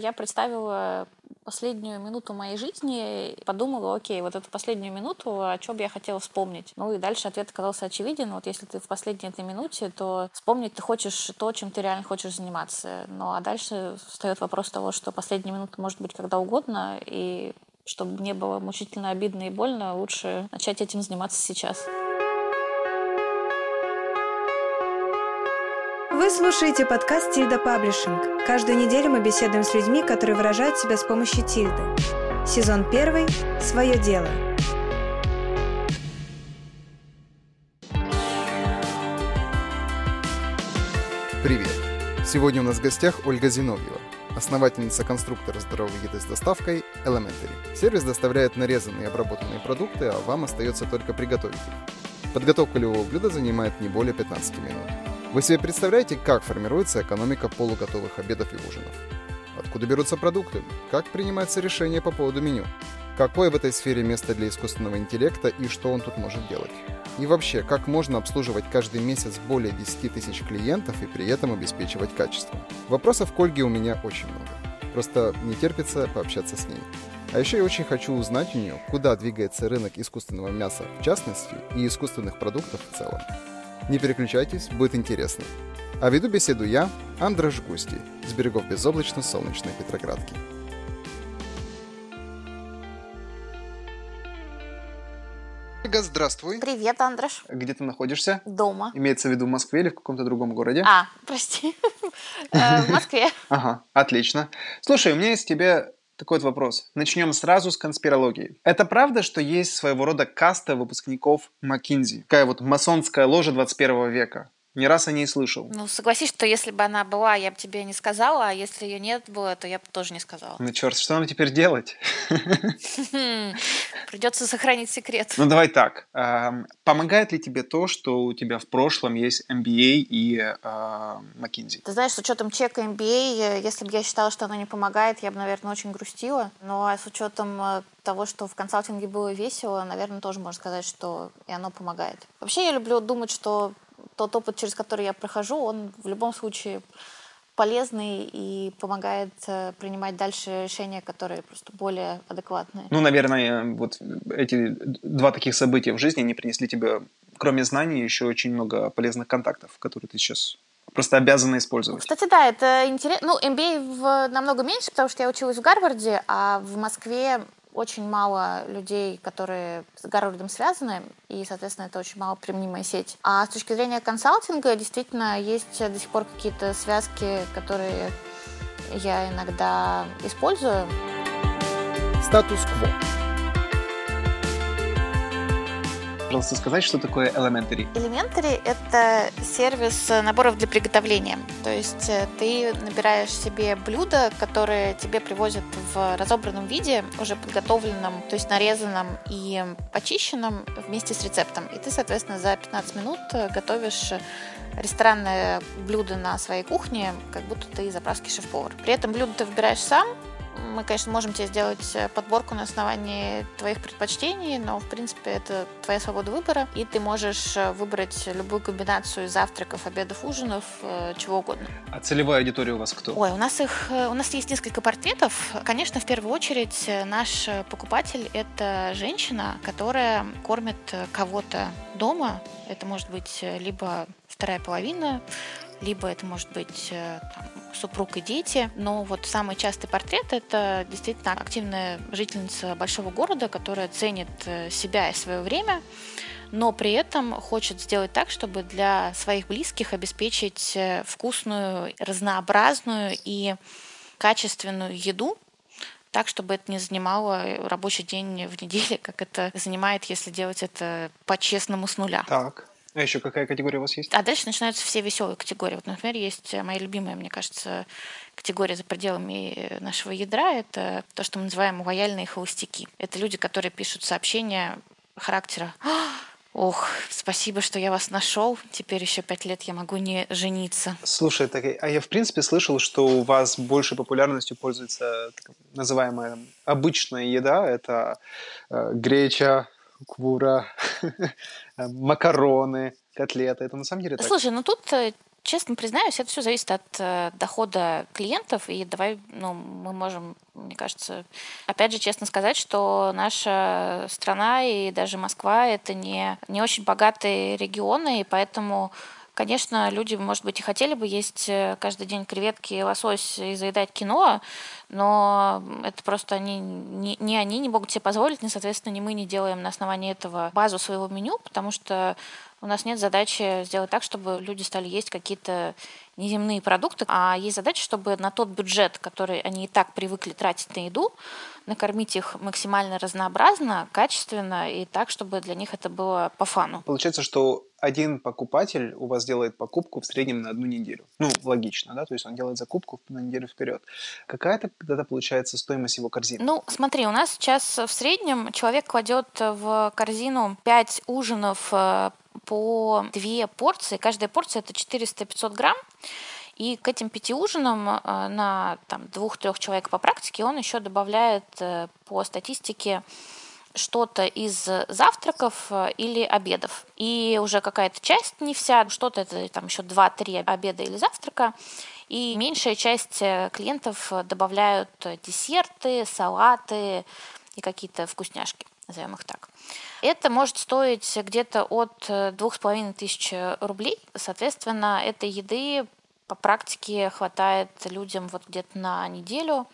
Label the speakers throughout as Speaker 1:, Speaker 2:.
Speaker 1: Я представила последнюю минуту моей жизни, подумала, окей, вот эту последнюю минуту, о чем бы я хотела вспомнить. Ну и дальше ответ оказался очевиден. Вот если ты в последней этой минуте, то вспомнить ты хочешь то, чем ты реально хочешь заниматься. Ну а дальше встает вопрос того, что последняя минута может быть когда угодно, и чтобы не было мучительно обидно и больно, лучше начать этим заниматься сейчас.
Speaker 2: Вы слушаете подкаст «Тильда Паблишинг». Каждую неделю мы беседуем с людьми, которые выражают себя с помощью тильды. Сезон первый «Свое дело».
Speaker 3: Привет! Сегодня у нас в гостях Ольга Зиновьева, основательница конструктора здоровой еды с доставкой Elementary. Сервис доставляет нарезанные и обработанные продукты, а вам остается только приготовить их. Подготовка любого блюда занимает не более 15 минут. Вы себе представляете, как формируется экономика полуготовых обедов и ужинов? Откуда берутся продукты? Как принимается решение по поводу меню? Какое в этой сфере место для искусственного интеллекта и что он тут может делать? И вообще, как можно обслуживать каждый месяц более 10 тысяч клиентов и при этом обеспечивать качество? Вопросов к Ольге у меня очень много. Просто не терпится пообщаться с ней. А еще я очень хочу узнать у нее, куда двигается рынок искусственного мяса в частности и искусственных продуктов в целом. Не переключайтесь, будет интересно. А веду беседу я, Андраш Густи, с берегов безоблачно-солнечной Петроградки. Ольга, здравствуй.
Speaker 1: Привет, Андраш.
Speaker 3: Где ты находишься?
Speaker 1: Дома.
Speaker 3: Имеется в виду в Москве или в каком-то другом городе?
Speaker 1: А, прости. Э, в Москве.
Speaker 3: Ага, отлично. Слушай, у меня есть тебе такой вот вопрос. Начнем сразу с конспирологии. Это правда, что есть своего рода каста выпускников Маккинзи? Такая вот масонская ложа 21 века. Не раз о ней слышал.
Speaker 1: Ну, согласись, что если бы она была, я бы тебе не сказала, а если ее нет было, то я бы тоже не сказала.
Speaker 3: Ну, черт, что нам теперь делать?
Speaker 1: Придется сохранить секрет.
Speaker 3: Ну, давай так. Помогает ли тебе то, что у тебя в прошлом есть MBA и McKinsey?
Speaker 1: Ты знаешь, с учетом чека MBA, если бы я считала, что она не помогает, я бы, наверное, очень грустила. Но а с учетом э, того, что в консалтинге было весело, наверное, тоже можно сказать, что и оно помогает. Вообще я люблю думать, что тот опыт, через который я прохожу, он в любом случае полезный и помогает э, принимать дальше решения, которые просто более адекватные.
Speaker 3: Ну, наверное, вот эти два таких события в жизни, они принесли тебе, кроме знаний, еще очень много полезных контактов, которые ты сейчас просто обязана использовать.
Speaker 1: Кстати, да, это интересно. Ну, MBA в... намного меньше, потому что я училась в Гарварде, а в Москве очень мало людей, которые с Гарвардом связаны, и, соответственно, это очень мало применимая сеть. А с точки зрения консалтинга, действительно, есть до сих пор какие-то связки, которые я иногда использую.
Speaker 3: Статус-кво пожалуйста, сказать, что такое Elementary?
Speaker 1: Elementary — это сервис наборов для приготовления. То есть э, ты набираешь себе блюда, которые тебе привозят в разобранном виде, уже подготовленном, то есть нарезанном и почищенном вместе с рецептом. И ты, соответственно, за 15 минут готовишь ресторанное блюдо на своей кухне, как будто ты заправский шеф-повар. При этом блюдо ты выбираешь сам, мы, конечно, можем тебе сделать э, подборку на основании твоих предпочтений, но, в принципе, это твоя свобода выбора, и ты можешь э, выбрать любую комбинацию завтраков, обедов, ужинов, э, чего угодно.
Speaker 3: А целевая аудитория у вас кто?
Speaker 1: Ой, у нас их, у нас есть несколько портретов. Конечно, в первую очередь наш покупатель — это женщина, которая кормит кого-то дома. Это может быть либо вторая половина, либо это может быть э, там, супруг и дети. Но вот самый частый портрет — это действительно активная жительница большого города, которая ценит э, себя и свое время, но при этом хочет сделать так, чтобы для своих близких обеспечить э, вкусную, разнообразную и качественную еду, так, чтобы это не занимало рабочий день в неделе, как это занимает, если делать это по-честному с нуля.
Speaker 3: Так. А еще какая категория у вас есть?
Speaker 1: А дальше начинаются все веселые категории. Вот, например, есть моя любимая, мне кажется, категория за пределами нашего ядра. Это то, что мы называем лояльные холостяки. Это люди, которые пишут сообщения характера Ох, спасибо, что я вас нашел. Теперь еще пять лет я могу не жениться.
Speaker 3: Слушай, так, а я в принципе слышал, что у вас большей популярностью пользуется так называемая обычная еда. Это э, греча, кура, макароны, котлеты. Это на самом деле так?
Speaker 1: Слушай, ну тут э, честно признаюсь, это все зависит от э, дохода клиентов. И давай, ну, мы можем, мне кажется, опять же честно сказать, что наша страна и даже Москва это не, не очень богатые регионы, и поэтому Конечно, люди, может быть, и хотели бы есть э, каждый день креветки, лосось и заедать кино, но это просто они, не, не они не могут себе позволить, не, соответственно, ни мы не делаем на основании этого базу своего меню, потому что у нас нет задачи сделать так, чтобы люди стали есть какие-то неземные продукты, а есть задача, чтобы на тот бюджет, который они и так привыкли тратить на еду, накормить их максимально разнообразно, качественно и так, чтобы для них это было по фану.
Speaker 4: Получается, что один покупатель у вас делает покупку в среднем на одну неделю. Ну, логично, да? То есть он делает закупку на неделю вперед. Какая тогда получается стоимость его корзины?
Speaker 1: Ну, смотри, у нас сейчас в среднем человек кладет в корзину 5 ужинов э, по две порции. Каждая порция это 400-500 грамм. И к этим пяти ужинам э, на там, двух-трех человек по практике он еще добавляет э, по статистике что-то из завтраков э, или обедов. И уже какая-то часть, не вся, что-то это там еще 2-3 обеда или завтрака. И меньшая часть клиентов добавляют десерты, салаты и какие-то вкусняшки, назовем их так. Это может стоить где-то от э, двух с половиной тысяч рублей. Соответственно, этой еды по практике хватает людям вот где-то на неделю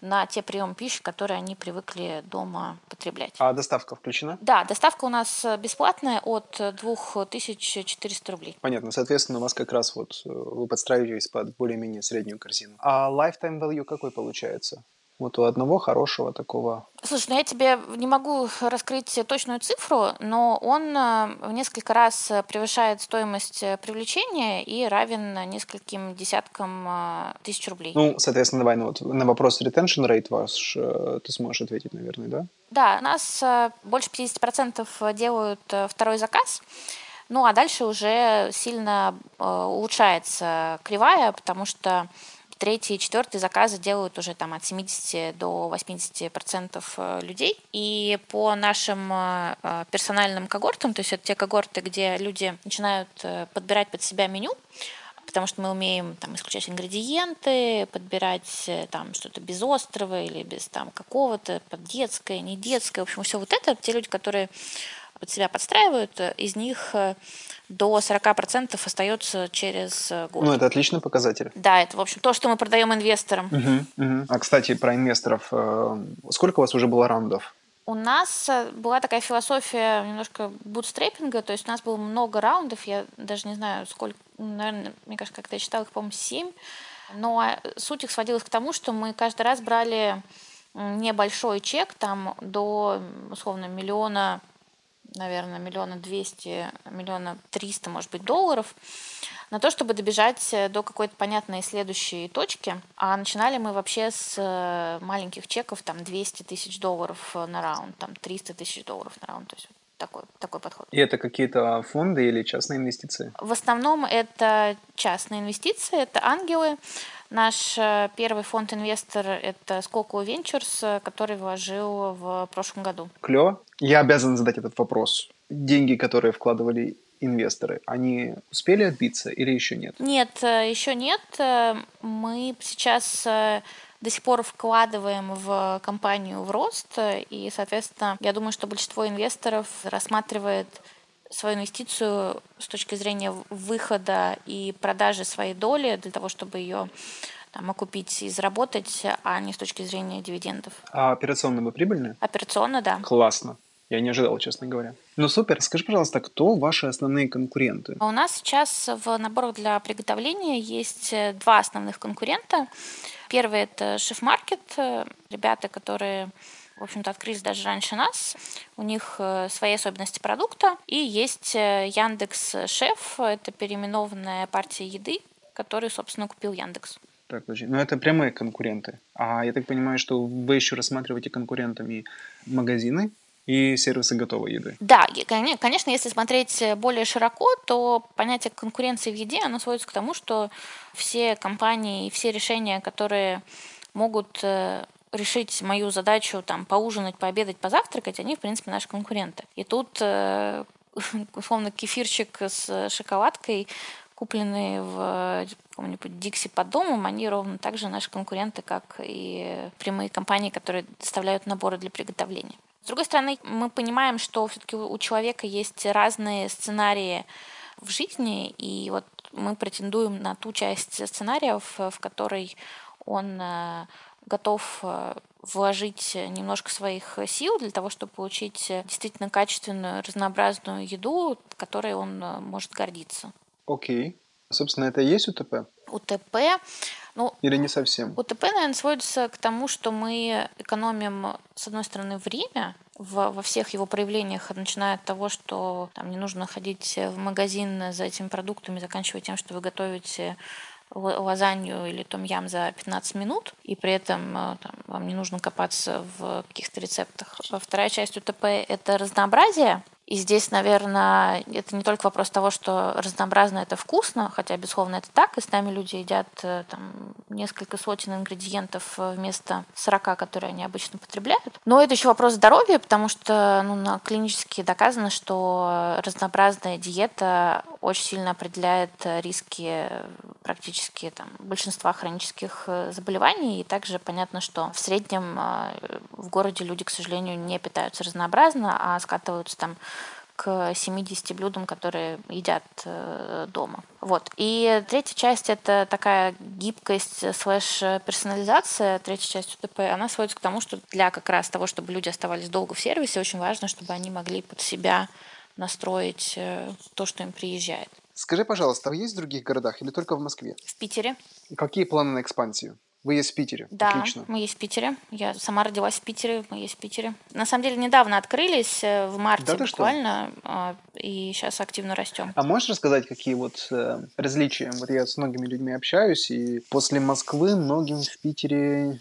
Speaker 1: на те приемы пищи, которые они привыкли дома потреблять.
Speaker 4: А доставка включена?
Speaker 1: Да, доставка у нас бесплатная от 2400 рублей.
Speaker 4: Понятно. Соответственно, у вас как раз вот э, вы подстраиваетесь под более-менее среднюю корзину. А lifetime value какой получается? Вот у одного хорошего такого.
Speaker 1: Слушай, ну я тебе не могу раскрыть точную цифру, но он э, в несколько раз превышает стоимость э, привлечения и равен нескольким десяткам э, тысяч рублей.
Speaker 4: Ну, соответственно, давай ну, вот на вопрос retention rate ваш ты сможешь ответить, наверное, да?
Speaker 1: Да, у нас больше 50% делают второй заказ. Ну, а дальше уже сильно улучшается кривая, потому что Третий и четвертый заказы делают уже там от 70 до 80 процентов э, людей. И по нашим э, э, персональным когортам, то есть это те когорты, где люди начинают подбирать под себя меню, потому что мы умеем там исключать ингредиенты, подбирать там что-то без острова или без там какого-то, под детское, не детское, в общем, все вот это, те люди, которые под себя подстраивают, из них до 40% остается через э, год.
Speaker 4: Ну, это отличный показатель.
Speaker 1: Да, это, в общем, то, что мы продаем инвесторам.
Speaker 4: Угу, угу. А, кстати, про инвесторов. Э, сколько у вас уже было раундов?
Speaker 1: У нас э, была такая философия немножко бутстрейпинга, то есть у нас было много раундов, я даже не знаю, сколько, наверное, мне кажется, как-то я читала их, по-моему, семь. Но суть их сводилась к тому, что мы каждый раз брали небольшой чек, там до, условно, миллиона наверное, миллиона двести, миллиона триста, может быть, долларов на то, чтобы добежать э, до какой-то понятной следующей точки. А начинали мы вообще с э, маленьких чеков, там 200 тысяч долларов э, на раунд, там 300 тысяч долларов на раунд. То есть такой, такой подход.
Speaker 4: И это какие-то фонды или частные инвестиции?
Speaker 1: В основном это частные инвестиции, это ангелы. Наш первый фонд-инвестор – это Сколково Ventures, который вложил в прошлом году.
Speaker 4: Клево. Я обязан задать этот вопрос. Деньги, которые вкладывали инвесторы, они успели отбиться или еще нет?
Speaker 1: Нет, э, еще нет. Э, мы сейчас э, до сих пор вкладываем в компанию в рост, и, соответственно, я думаю, что большинство инвесторов рассматривает свою инвестицию с точки зрения выхода и продажи своей доли для того, чтобы ее там, окупить и заработать, а не с точки зрения дивидендов.
Speaker 4: А операционно вы прибыльны?
Speaker 1: Операционно, да.
Speaker 4: Классно. Я не ожидал, честно говоря. Ну супер. Скажи, пожалуйста, кто ваши основные конкуренты?
Speaker 1: У нас сейчас в наборах для приготовления есть э, два основных конкурента. Первый это шеф-маркет. Ребята, которые в общем-то, открылись даже раньше нас. У них э, свои особенности продукта. И есть э, Яндекс Шеф. Это переименованная партия еды, которую, собственно, купил Яндекс.
Speaker 4: Так, подожди. Ну, это прямые конкуренты. А я так понимаю, что вы еще рассматриваете конкурентами магазины, и сервисы готовой еды.
Speaker 1: Да, конечно, если смотреть более широко, то понятие конкуренции в еде, оно сводится к тому, что все компании и все решения, которые могут э, решить мою задачу там поужинать, пообедать, позавтракать, они, в принципе, наши конкуренты. И тут э, условно кефирчик с шоколадкой купленные в каком-нибудь Дикси под домом, они ровно так же наши конкуренты, как и прямые компании, которые доставляют наборы для приготовления. С другой стороны, мы понимаем, что все-таки у человека есть разные сценарии в жизни, и вот мы претендуем на ту часть сценариев, в которой он э, готов э, вложить немножко своих сил для того, чтобы получить действительно качественную, разнообразную еду, которой он э, может гордиться.
Speaker 4: Окей. Okay. Собственно, это и есть УТП?
Speaker 1: УТП ну,
Speaker 4: Или не совсем?
Speaker 1: УТП, наверное, сводится к тому, что мы экономим, с одной стороны, время в, во всех его проявлениях, начиная от того, что там, не нужно ходить в магазин за этими продуктами, заканчивая тем, что вы готовите лазанью или том-ям за 15 минут, и при этом э, там, вам не нужно копаться в каких-то рецептах. Вторая часть УТП – это разнообразие, и здесь, наверное, это не только вопрос того, что разнообразно это вкусно, хотя, безусловно, это так, и с нами люди едят э, там, несколько сотен ингредиентов э, вместо 40, которые они обычно потребляют. Но это еще вопрос здоровья, потому что ну, клинически доказано, что разнообразная диета очень сильно определяет риски практически там, большинства хронических э, заболеваний. И также понятно, что в среднем в городе люди, к сожалению, не питаются разнообразно, а скатываются там к 70 блюдам, которые едят э, дома. Вот. И третья часть – это такая гибкость слэш персонализация. Третья часть УТП, она сводится к тому, что для как раз того, чтобы люди оставались долго в сервисе, очень важно, чтобы они могли под себя настроить э, то, что им приезжает.
Speaker 4: Скажи, пожалуйста, а есть в других городах или только в Москве?
Speaker 1: В Питере.
Speaker 4: Какие планы на экспансию? Вы есть в Питере?
Speaker 1: Да,
Speaker 4: Отлично.
Speaker 1: мы есть в Питере. Я сама родилась в Питере, мы есть в Питере. На самом деле недавно открылись, э, в марте да, буквально, что? и сейчас активно растем.
Speaker 4: А можешь рассказать, какие вот э, различия? Вот я с многими людьми общаюсь, и после Москвы многим в Питере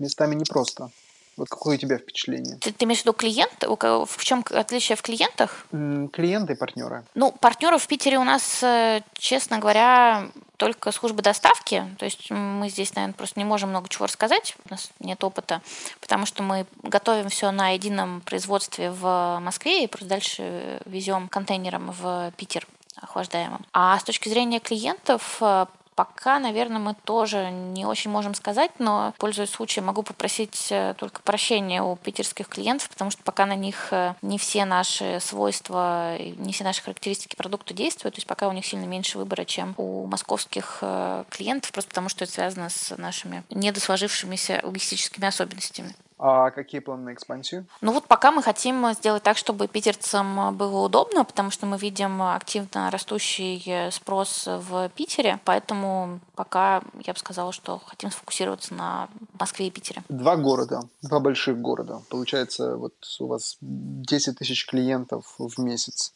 Speaker 4: местами непросто. Вот какое у тебя впечатление?
Speaker 1: Ты, ты имеешь в виду клиент? В чем отличие в клиентах?
Speaker 4: Клиенты и партнеры.
Speaker 1: Ну, партнеров в Питере у нас, э, честно говоря, только службы доставки. То есть мы здесь, наверное, просто не можем много чего рассказать. У нас нет опыта, потому что мы готовим все на едином производстве в Москве и просто дальше везем контейнером в Питер охлаждаемым. А с точки зрения клиентов, э, Пока, наверное, мы тоже не очень можем сказать, но, пользуясь случаем, могу попросить э, только прощения у питерских клиентов, потому что пока на них э, не все наши свойства, не все наши характеристики продукта действуют, то есть пока у них сильно меньше выбора, чем у московских э, клиентов, просто потому что это связано с нашими недосложившимися логистическими особенностями.
Speaker 4: А какие планы на экспансию?
Speaker 1: Ну вот пока мы хотим сделать так, чтобы питерцам было удобно, потому что мы видим активно растущий спрос в Питере, поэтому пока я бы сказала, что хотим сфокусироваться на Москве и Питере.
Speaker 4: Два города, два больших города. Получается, вот у вас 10 тысяч клиентов в месяц.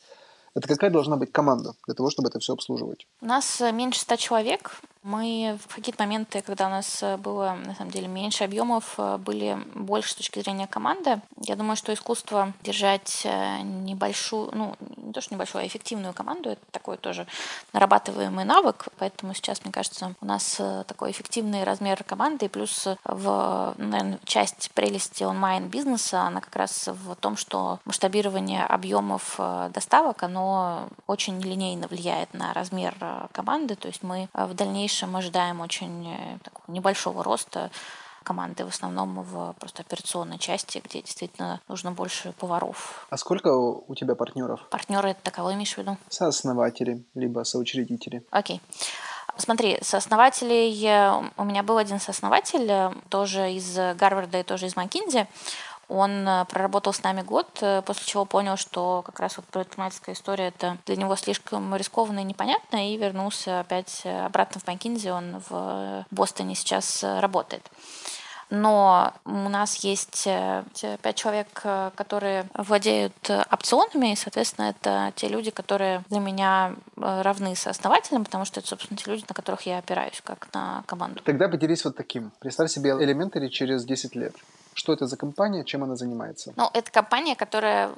Speaker 4: Это какая должна быть команда для того, чтобы это все обслуживать?
Speaker 1: У нас меньше ста человек. Мы в какие-то моменты, когда у нас э, было, на самом деле, меньше объемов, э, были больше с точки зрения команды. Я думаю, что искусство держать э, небольшую, ну, не то, что небольшую, а эффективную команду, это такой тоже нарабатываемый навык, поэтому сейчас, мне кажется, у нас такой эффективный размер команды, и плюс в, наверное, часть прелести онлайн-бизнеса, она как раз в том, что масштабирование объемов доставок, оно очень линейно влияет на размер команды, то есть мы в дальнейшем дальнейшем ожидаем очень э, такого небольшого роста команды, в основном в просто операционной части, где действительно нужно больше поваров.
Speaker 4: А сколько у тебя партнеров?
Speaker 1: Партнеры это кого имеешь в виду?
Speaker 4: Сооснователи, либо соучредители.
Speaker 1: Окей. Смотри, сооснователей... Э, у меня был один сооснователь, э, тоже из Гарварда и тоже из Маккинзи. Он э, проработал с нами год, э, после чего понял, что как раз вот предпринимательская история это для него слишком рискованно и непонятно, и вернулся опять э, обратно в Маккинзи. Он в Бостоне сейчас работает. Но у нас есть пять человек, которые владеют опционами, и, соответственно, это те люди, которые для меня равны сооснователям, потому что это, собственно, те люди, на которых я опираюсь, как на команду.
Speaker 4: Тогда поделись вот таким. Представь себе элементы через 10 лет. Что это за компания, чем она занимается?
Speaker 1: Ну, это компания, которая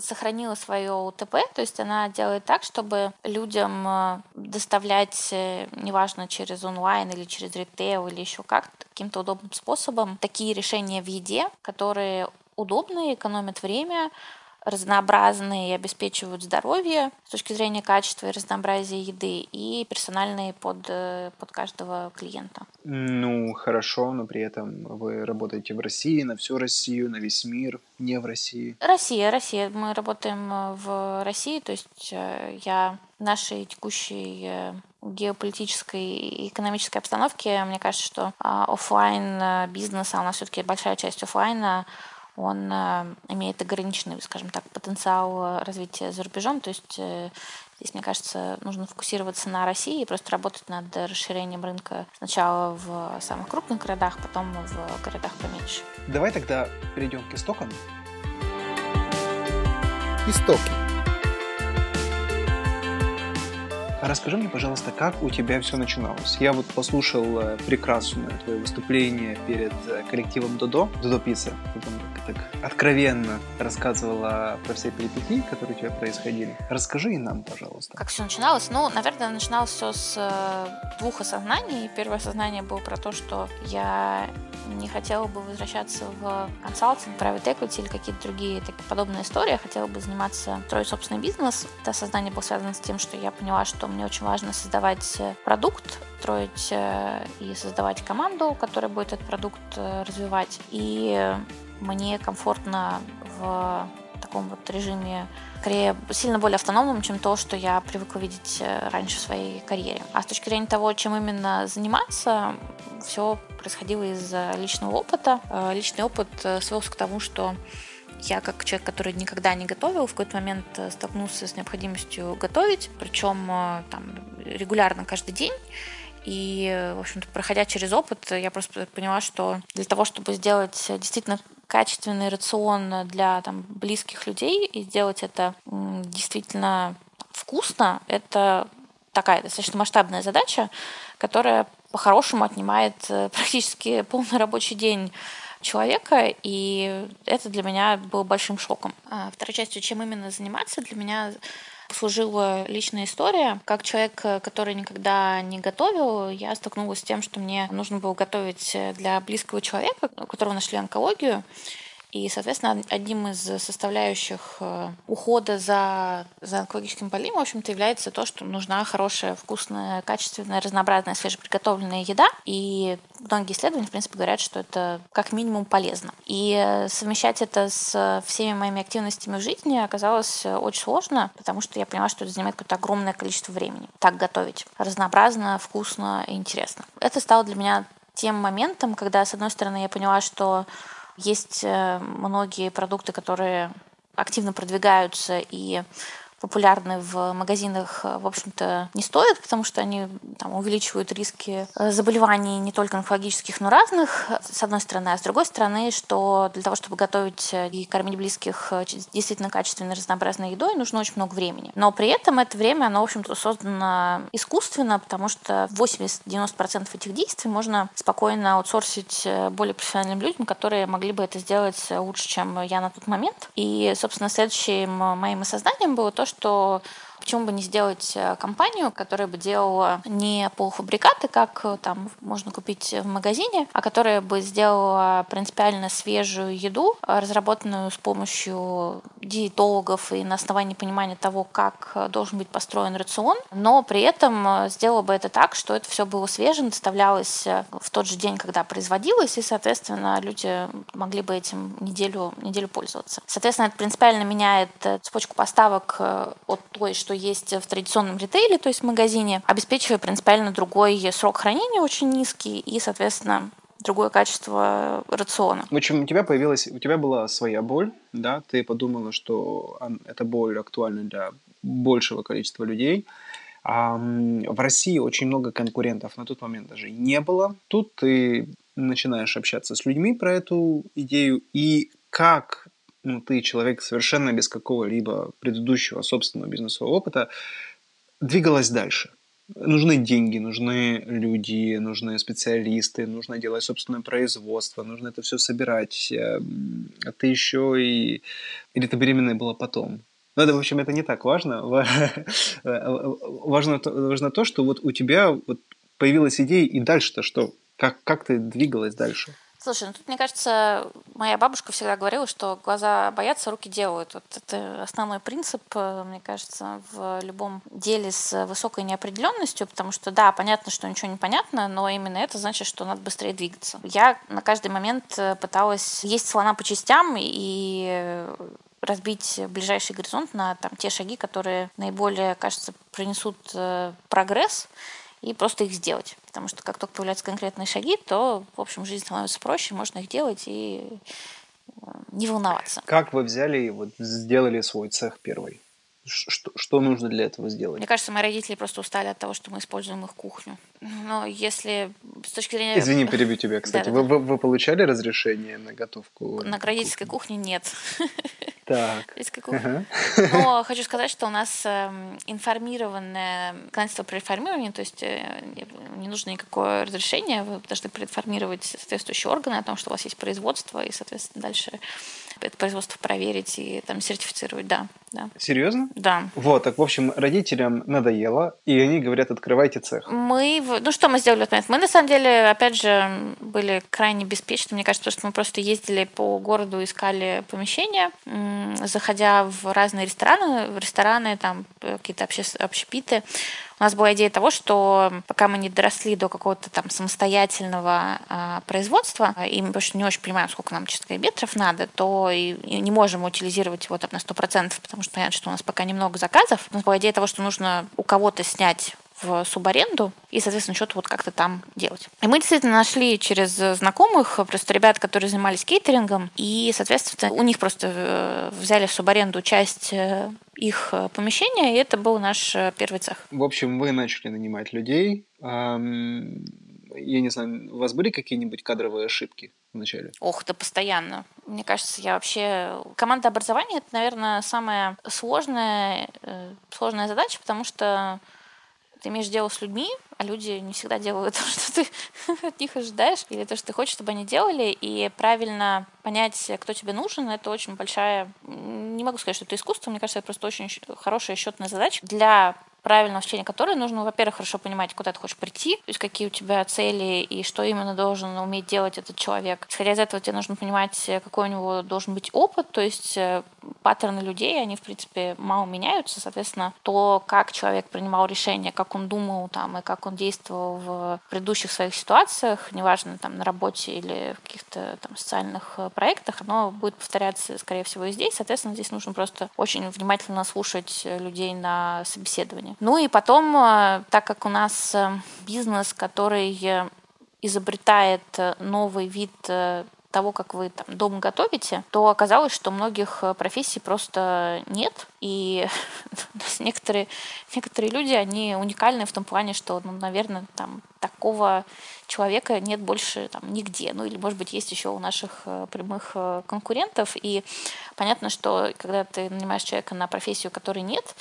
Speaker 1: сохранила свое УТП, то есть она делает так, чтобы людям э, доставлять, э, неважно, через онлайн или через ритейл или еще как, каким-то удобным способом, такие решения в еде, которые удобные, экономят время, разнообразные и обеспечивают здоровье с точки зрения качества и разнообразия еды, и персональные под, э, под каждого клиента.
Speaker 4: Ну, хорошо, но при этом вы работаете в России, на всю Россию, на весь мир, не в России.
Speaker 1: Россия, Россия. Мы работаем в России, то есть я нашей текущей геополитической и экономической обстановке, мне кажется, что а, офлайн э, бизнес, а у нас все-таки большая часть офлайна, он э, имеет ограниченный, скажем так, потенциал развития за рубежом. То есть э, здесь, мне кажется, нужно фокусироваться на России и просто работать над расширением рынка сначала в самых крупных городах, потом в городах поменьше.
Speaker 4: Давай тогда перейдем к истокам.
Speaker 3: Истоки.
Speaker 4: Расскажи мне, пожалуйста, как у тебя все начиналось? Я вот послушал э, прекрасное твое выступление перед э, коллективом Додо, Додо Пицца, так откровенно рассказывала про все перипетии, которые у тебя происходили. Расскажи и нам, пожалуйста.
Speaker 1: Как все начиналось? Ну, наверное, начиналось все с э, двух осознаний. Первое осознание было про то, что я не хотела бы возвращаться в консалтинг, private equity или какие-то другие такие подобные истории. Я хотела бы заниматься, строить собственный бизнес. Это осознание было связано с тем, что я поняла, что мне очень важно создавать э, продукт, строить э, и создавать команду, которая будет этот продукт э, развивать. И мне комфортно в таком вот режиме скорее сильно более автономным, чем то, что я привыкла видеть раньше в своей карьере. А с точки зрения того, чем именно заниматься, все происходило из личного опыта. Личный опыт свелся к тому, что я как человек, который никогда не готовил, в какой-то момент э, столкнулся с необходимостью готовить, причем э, там регулярно каждый день. И, в общем-то, проходя через опыт, я просто поняла, что для того, чтобы сделать действительно качественный рацион для там, близких людей и сделать это действительно вкусно, это такая достаточно масштабная задача, которая по-хорошему отнимает э, практически полный рабочий день человека, и это для меня было большим шоком. А второй частью, чем именно заниматься, для меня послужила личная история. Как человек, который никогда не готовил, я столкнулась с тем, что мне нужно было готовить для близкого человека, у которого нашли онкологию. И, соответственно, одним из составляющих э, ухода за, за онкологическим больным, в общем-то, является то, что нужна хорошая, вкусная, качественная, разнообразная, свежеприготовленная еда. И многие исследования, в принципе, говорят, что это как минимум полезно. И э, совмещать это с всеми моими активностями в жизни оказалось очень сложно, потому что я поняла, что это занимает какое-то огромное количество времени. Так готовить. Разнообразно, вкусно и интересно. Это стало для меня тем моментом, когда, с одной стороны, я поняла, что есть э, многие продукты, которые активно продвигаются и популярны в магазинах, э, в общем-то, не стоят, потому что они там, увеличивают риски э, заболеваний не только онкологических, но разных, с одной стороны. А с другой стороны, что для того, чтобы готовить э, и кормить близких действительно качественной, разнообразной едой, нужно очень много времени. Но при этом это время, оно, в общем-то, создано искусственно, потому что 80-90% этих действий можно спокойно аутсорсить более профессиональным людям, которые могли бы это сделать лучше, чем я на тот момент. И, собственно, следующим моим осознанием было то, что что Почему бы не сделать э, компанию, которая бы делала не полуфабрикаты, как э, там можно купить в магазине, а которая бы сделала принципиально свежую еду, разработанную с помощью диетологов и на основании понимания того, как э, должен быть построен рацион, но при этом сделала бы это так, что это все было свежим, доставлялось в тот же день, когда производилось, и, соответственно, люди могли бы этим неделю, неделю пользоваться. Соответственно, это принципиально меняет цепочку поставок от той, что есть в традиционном ритейле, то есть в магазине, обеспечивая принципиально другой срок хранения очень низкий и, соответственно, другое качество рациона.
Speaker 4: В общем, у тебя появилась, у тебя была своя боль, да, ты подумала, что эта боль актуальна для большего количества людей. В России очень много конкурентов на тот момент даже не было. Тут ты начинаешь общаться с людьми про эту идею и как ну, ты человек совершенно без какого-либо предыдущего собственного бизнесового опыта, двигалась дальше. Нужны деньги, нужны люди, нужны специалисты, нужно делать собственное производство, нужно это все собирать. Эм, а ты еще и... Или ты беременная была потом. Ну, это, в общем, это не так важно. Важно, важно то, что вот у тебя вот появилась идея, и дальше-то что? Как, как ты двигалась дальше?
Speaker 1: Слушай, ну тут, мне кажется, моя бабушка всегда говорила, что глаза боятся, руки делают. Вот это основной принцип, э, мне кажется, в любом деле с высокой неопределенностью, потому что, да, понятно, что ничего не понятно, но именно это значит, что надо быстрее двигаться. Я на каждый момент э, пыталась есть слона по частям и разбить ближайший горизонт на там, те шаги, которые наиболее, кажется, принесут э, прогресс и просто их сделать. Потому что как только появляются конкретные шаги, то, в общем, жизнь становится проще, можно их делать и э, не волноваться.
Speaker 4: Как вы взяли и вот сделали свой цех первый? Что, что нужно для этого сделать?
Speaker 1: Мне кажется, мои родители просто устали от того, что мы используем их кухню. Но если с точки зрения...
Speaker 4: Извини, перебью тебя, кстати. Вы, вы, вы получали разрешение на готовку?
Speaker 1: На родительской кухне нет.
Speaker 4: Так.
Speaker 1: Ага. Но хочу сказать, что у нас эм, информированное законодательство про реформирование, то есть э, не нужно никакое разрешение, вы должны проинформировать соответствующие органы о том, что у вас есть производство, и, соответственно, дальше это производство проверить и там сертифицировать, да. да.
Speaker 4: Серьезно?
Speaker 1: Да.
Speaker 4: Вот, так, в общем, родителям надоело, и они говорят, открывайте цех.
Speaker 1: Мы, ну что мы сделали в этот момент? Мы, на самом деле, опять же, были крайне беспечны, мне кажется, потому что мы просто ездили по городу, искали помещения, заходя в разные рестораны, в рестораны, там, какие-то общепиты, у нас была идея того, что пока мы не доросли до какого-то там самостоятельного э, производства, и мы просто не очень понимаем, сколько нам, говоря, метров надо, то и, и не можем утилизировать его там на 100%, потому что понятно, что у нас пока немного заказов. У нас была идея того, что нужно у кого-то снять в субаренду и, соответственно, что-то вот как-то там делать. И мы действительно нашли через знакомых просто ребят, которые занимались кейтерингом, и, соответственно, у них просто э, взяли в субаренду часть э, их э, помещения, и это был наш первый цех.
Speaker 4: В общем, вы начали нанимать людей. Я не знаю, у вас были какие-нибудь кадровые ошибки? вначале?
Speaker 1: Ох, да постоянно. Мне кажется, я вообще... Команда образования — это, наверное, самая сложная, сложная задача, потому что ты имеешь дело с людьми, а люди не всегда делают то, что ты от них ожидаешь, или то, что ты хочешь, чтобы они делали, и правильно понять, кто тебе нужен, это очень большая, не могу сказать, что это искусство, мне кажется, это просто очень хорошая счетная задача для правильного чтения которой нужно, во-первых, хорошо понимать, куда ты хочешь прийти, то есть какие у тебя цели и что именно должен уметь делать этот человек. Исходя из этого, тебе нужно понимать, какой у него должен быть опыт, то есть э, паттерны людей, они, в принципе, мало меняются, соответственно, то, как человек принимал решения, как он думал там и как он действовал в предыдущих своих ситуациях, неважно, там, на работе или в каких-то там социальных э, проектах, оно будет повторяться, скорее всего, и здесь. Соответственно, здесь нужно просто очень внимательно слушать людей на собеседовании. Ну и потом, э, так как у нас э, бизнес, который э, изобретает новый вид того, как вы там дома готовите, то оказалось, что многих профессий просто нет. И некоторые, некоторые люди, они уникальны в том плане, что, ну, наверное, там такого человека нет больше там нигде. Ну или, может быть, есть еще у наших прямых конкурентов. И понятно, что когда ты нанимаешь человека на профессию, которой нет,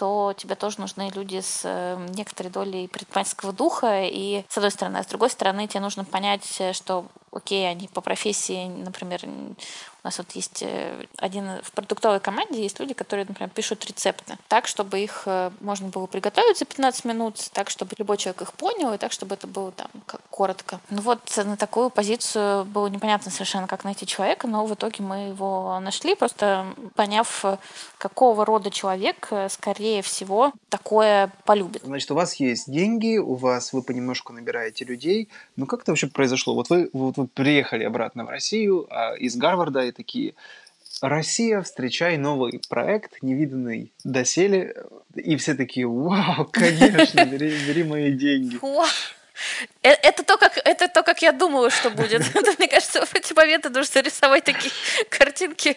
Speaker 1: то тебе тоже нужны люди с э, некоторой долей предпринимательского духа. И с одной стороны, а с другой стороны, тебе нужно понять, э, что окей, они по профессии, например, у нас вот есть э, один в продуктовой команде есть люди, которые, например, пишут рецепты так, чтобы их э, можно было приготовить за 15 минут, так, чтобы любой человек их понял, и так, чтобы это было там как коротко. Ну вот на такую позицию было непонятно совершенно, как найти человека, но в итоге мы его нашли, просто поняв, какого рода человек, э, скорее всего, такое полюбит.
Speaker 4: Значит, у вас есть деньги, у вас вы понемножку набираете людей. Ну как это вообще произошло? Вот вы, вот вы приехали обратно в Россию а из Гарварда, и такие, Россия, встречай новый проект, невиданный доселе. И все такие, вау, конечно, бери, бери мои деньги.
Speaker 1: Э, это то, как, это то, как я думаю, что будет. Мне кажется, в эти моменты нужно рисовать такие картинки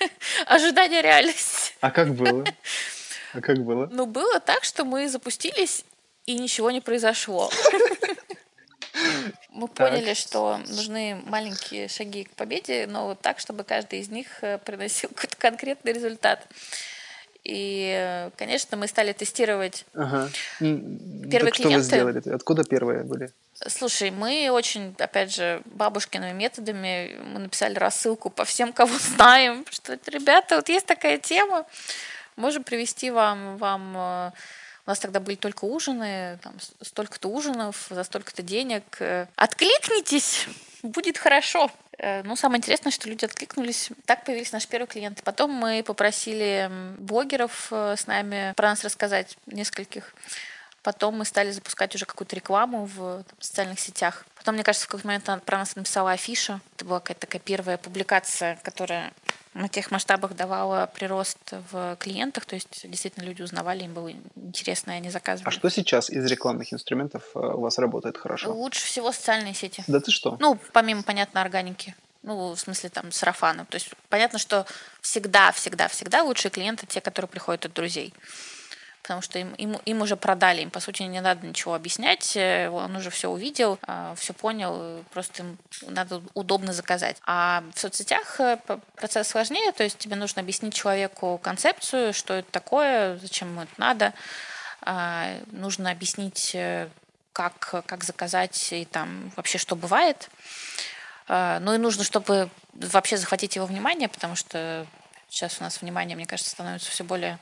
Speaker 1: ожидания реальности.
Speaker 4: А как было? А как было?
Speaker 1: Ну, было так, что мы запустились, и ничего не произошло. Мы поняли, так. что нужны маленькие шаги к победе, но вот так, чтобы каждый из них э, приносил какой-то конкретный результат. И, конечно, мы стали тестировать
Speaker 4: ага. первые так клиенты. Что вы сделали? Откуда первые были?
Speaker 1: Слушай, мы очень, опять же, бабушкиными методами, мы написали рассылку по всем, кого знаем, что, ребята, вот есть такая тема, можем привести вам, вам э, у нас тогда были только ужины, там, столько-то ужинов за столько-то денег. Откликнитесь! будет хорошо. Ну, самое интересное, что люди откликнулись. Так появились наши первые клиенты. Потом мы попросили блогеров э, с нами про нас рассказать, нескольких. Потом мы стали запускать уже какую-то рекламу в там, социальных сетях. Потом, мне кажется, в какой-то момент про нас написала афиша. Это была какая-то такая первая публикация, которая на тех масштабах давала прирост в клиентах, то есть действительно люди узнавали, им было интересно, и они заказывали.
Speaker 4: А что сейчас из рекламных инструментов э, у вас работает хорошо?
Speaker 1: Лучше всего социальные сети.
Speaker 4: Да ты что?
Speaker 1: Ну, помимо, понятно, органики. Ну, в смысле, там, сарафана. То есть понятно, что всегда, всегда, всегда лучшие клиенты те, которые приходят от друзей потому что им, им, им уже продали, им, по сути, не надо ничего объяснять, э, он уже все увидел, а, все понял, просто им надо удобно заказать. А в соцсетях э, процесс сложнее, то есть тебе нужно объяснить человеку концепцию, что это такое, зачем ему это надо, а, нужно объяснить, э, как, как заказать и там вообще что бывает. А, ну и нужно, чтобы вообще захватить его внимание, потому что сейчас у нас внимание, мне кажется, становится все более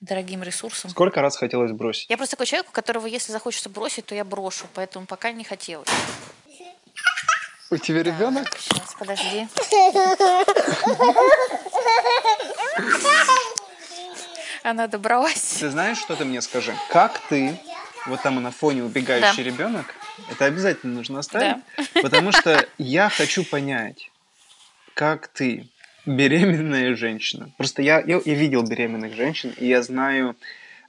Speaker 1: дорогим ресурсом.
Speaker 4: Сколько раз хотелось бросить?
Speaker 1: Я просто такой человек, у которого, если захочется бросить, то я брошу, поэтому пока не хотелось.
Speaker 4: У тебя ребенок?
Speaker 1: Сейчас, подожди. Она добралась.
Speaker 4: Ты знаешь, что ты мне скажи? Как ты, вот там на фоне убегающий да. ребенок, это обязательно нужно оставить, да. потому что я хочу понять, как ты беременная женщина. Просто я, я, я видел беременных женщин, и я знаю,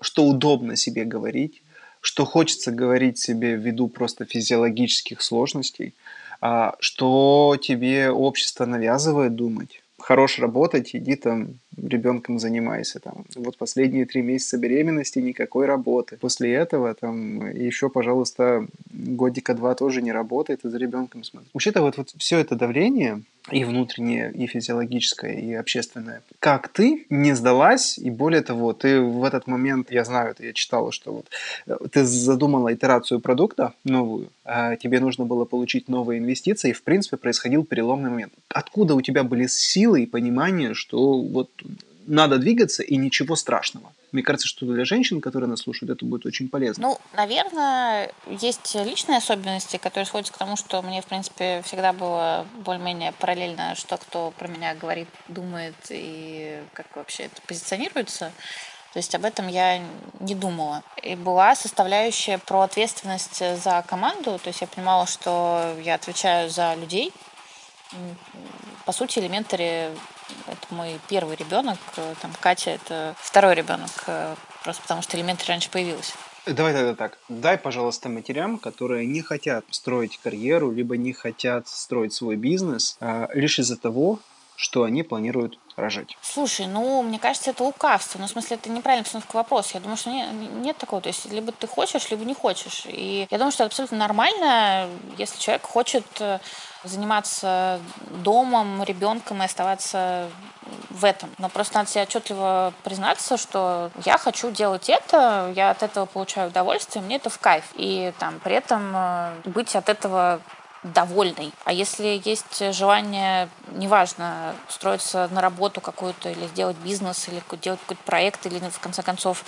Speaker 4: что удобно себе говорить, что хочется говорить себе ввиду просто физиологических сложностей, а, что тебе общество навязывает думать. Хорош работать, иди там ребенком занимайся. Там. Вот последние три месяца беременности никакой работы. После этого там еще, пожалуйста, годика два тоже не работает, и за ребенком смотрит. Вообще-то вот, вот все это давление, и внутреннее, и физиологическое, и общественное. Как ты не сдалась, и более того, ты в этот момент, я знаю это, я читала, что вот э, ты задумала итерацию продукта новую, а тебе нужно было получить новые инвестиции, и в принципе происходил переломный момент. Откуда у тебя были силы и понимание, что вот надо двигаться и ничего страшного. Мне кажется, что для женщин, которые нас слушают, это будет очень полезно.
Speaker 1: Ну, наверное, есть личные особенности, которые сходятся к тому, что мне, в принципе, всегда было более-менее параллельно, что кто про меня говорит, думает и как вообще это позиционируется. То есть об этом я не думала. И была составляющая про ответственность за команду. То есть я понимала, что я отвечаю за людей, по сути, элементари это мой первый ребенок, э, там Катя это второй ребенок, э, просто потому что элементари раньше появилась.
Speaker 4: Давай тогда так. Дай, пожалуйста, матерям, которые не хотят строить карьеру, либо не хотят строить свой бизнес, а, лишь из-за того, что они планируют рожать.
Speaker 1: Слушай, ну, мне кажется, это лукавство. Ну, в смысле, это неправильно постановка вопроса. Я думаю, что нет, нет такого. То есть, либо ты хочешь, либо не хочешь. И я думаю, что это абсолютно нормально, если человек хочет э, заниматься домом, ребенком и оставаться в этом. Но просто надо себе отчетливо признаться, что я хочу делать это, я от этого получаю удовольствие, мне это в кайф. И там при этом э, быть от этого довольной. А если есть желание, неважно, устроиться на работу какую-то или сделать бизнес, или делать какой-то проект, или в конце концов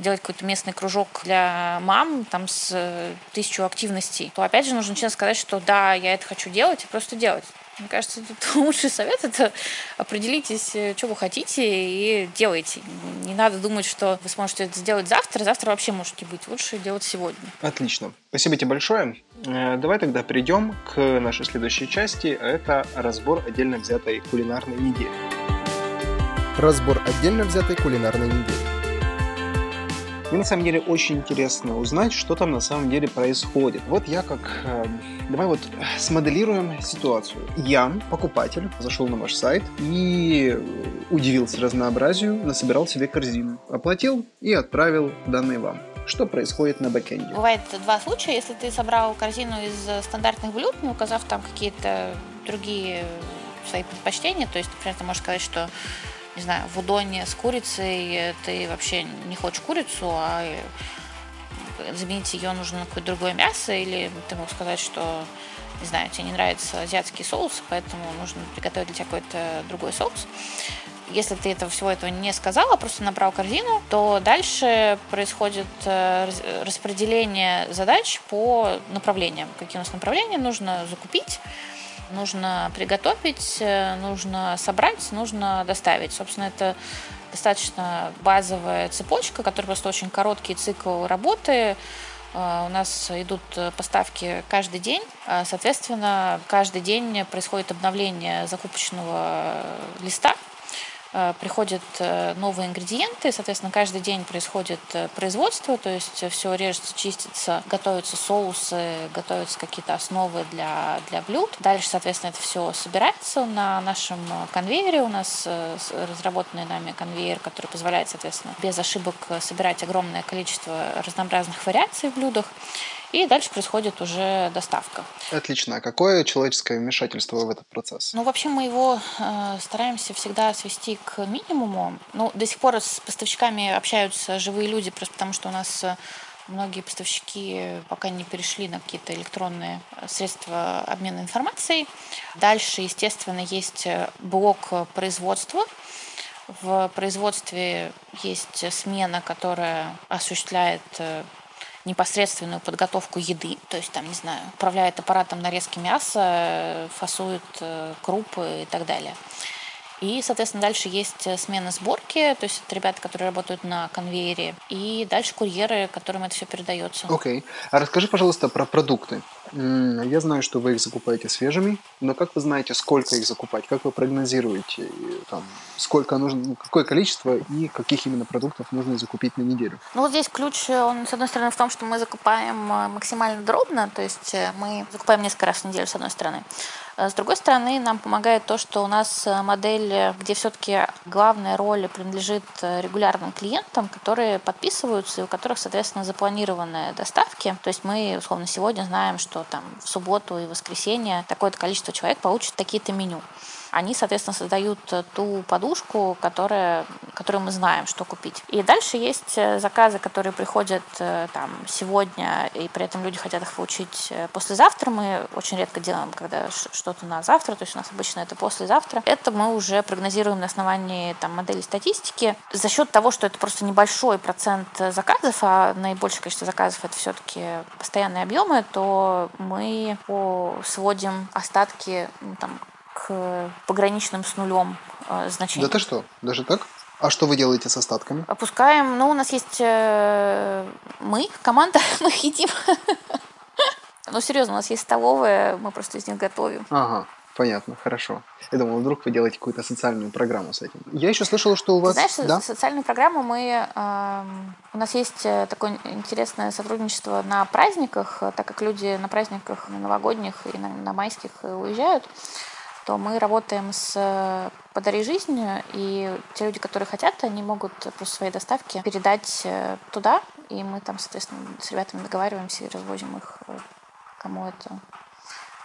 Speaker 1: делать какой-то местный кружок для мам там с э, тысячу активностей, то опять же нужно честно сказать, что да, я это хочу делать и просто делать. Мне кажется, тут лучший совет это определитесь, э, что вы хотите и делайте. Не надо думать, что вы сможете это сделать завтра, завтра вообще можете быть. Лучше делать сегодня.
Speaker 4: Отлично. Спасибо тебе большое. Э, давай тогда перейдем к нашей следующей части. Это разбор отдельно взятой кулинарной недели.
Speaker 3: Разбор отдельно взятой кулинарной недели.
Speaker 4: Мне на самом деле очень интересно узнать, что там на самом деле происходит. Вот я как... Э, давай вот смоделируем ситуацию. Я, покупатель, зашел на ваш сайт и удивился разнообразию, насобирал себе корзину. Оплатил и отправил данные вам. Что происходит на бэкэнде?
Speaker 1: Бывает два случая. Если ты собрал корзину из стандартных блюд, не указав там какие-то другие свои предпочтения, то есть, например, ты можешь сказать, что не знаю, в удоне с курицей ты вообще не хочешь курицу, а э, заменить ее нужно на какое-то другое мясо, или ты мог сказать, что, не знаю, тебе не нравится азиатский соус, поэтому нужно приготовить для тебя какой-то другой соус. Если ты этого всего этого не сказала, просто набрал корзину, то дальше происходит э, распределение задач по направлениям. Какие у нас направления нужно закупить, нужно приготовить, э, нужно собрать, нужно доставить. Собственно, это достаточно базовая цепочка, которая просто очень короткий цикл работы. Э, у нас идут поставки каждый день. А, соответственно, каждый день происходит обновление закупочного листа, приходят э, новые ингредиенты, соответственно, каждый день происходит э, производство, то есть все режется, чистится, готовятся соусы, готовятся какие-то основы для, для блюд. Дальше, соответственно, это все собирается на нашем конвейере. У нас разработанный нами конвейер, который позволяет, соответственно, без ошибок собирать огромное количество разнообразных вариаций в блюдах. И дальше происходит уже доставка.
Speaker 4: Отлично. А какое человеческое вмешательство в этот процесс?
Speaker 1: Ну, вообще мы его э, стараемся всегда свести к минимуму. Ну, до сих пор с поставщиками общаются живые люди, просто потому что у нас э, многие поставщики пока не перешли на какие-то электронные э, средства обмена информацией. Дальше, естественно, есть э, блок производства, в производстве есть смена, которая осуществляет непосредственную подготовку еды, то есть там, не знаю, управляет аппаратом нарезки мяса, фасует э, крупы и так далее. И, соответственно, дальше есть э, смена сборки, то есть это ребята, которые работают на конвейере, и дальше курьеры, которым это все передается.
Speaker 4: Окей. Okay. А расскажи, пожалуйста, про продукты. Я знаю, что вы их закупаете свежими, но как вы знаете, сколько их закупать? Как вы прогнозируете, там, сколько нужно, какое количество и каких именно продуктов нужно закупить на неделю?
Speaker 1: Ну вот здесь ключ, он, с одной стороны, в том, что мы закупаем э, максимально дробно, то есть э, мы закупаем несколько раз в неделю, с одной стороны. Э, с другой стороны, нам помогает то, что у нас э, модель, где все-таки главная роль принадлежит э, регулярным клиентам, которые подписываются и у которых, соответственно, запланированы доставки. То есть мы, условно, сегодня знаем, что там в субботу и воскресенье такое-то количество человек получит такие-то меню они, соответственно, создают э, ту подушку, которая, которую мы знаем, что купить. И дальше есть э, заказы, которые приходят э, там сегодня, и при этом люди хотят их получить послезавтра. Мы очень редко делаем, когда что-то на завтра, то есть у нас обычно это послезавтра. Это мы уже прогнозируем на основании там, модели статистики. За счет того, что это просто небольшой процент заказов, а наибольшее количество заказов это все-таки постоянные объемы, то мы сводим остатки ну, там, к пограничным с нулем э, значениям.
Speaker 4: Да ты что? Даже так? А что вы делаете с остатками?
Speaker 1: Опускаем. Ну, у нас есть э, мы, команда, мы их едим. Ну, серьезно, у нас есть столовая, мы просто из них готовим.
Speaker 4: Ага, понятно, хорошо. Я думал, вдруг вы делаете какую-то социальную программу с этим. Я еще слышала, что у вас...
Speaker 1: Ты знаешь, да? социальную программу мы... Э, у нас есть э, такое интересное сотрудничество на праздниках, так как люди на праздниках, на новогодних и на, на майских уезжают то мы работаем с э, «Подари жизнь», и те люди, которые хотят, они могут просто свои доставки передать э, туда, и мы там, соответственно, с ребятами договариваемся и развозим их, э, кому это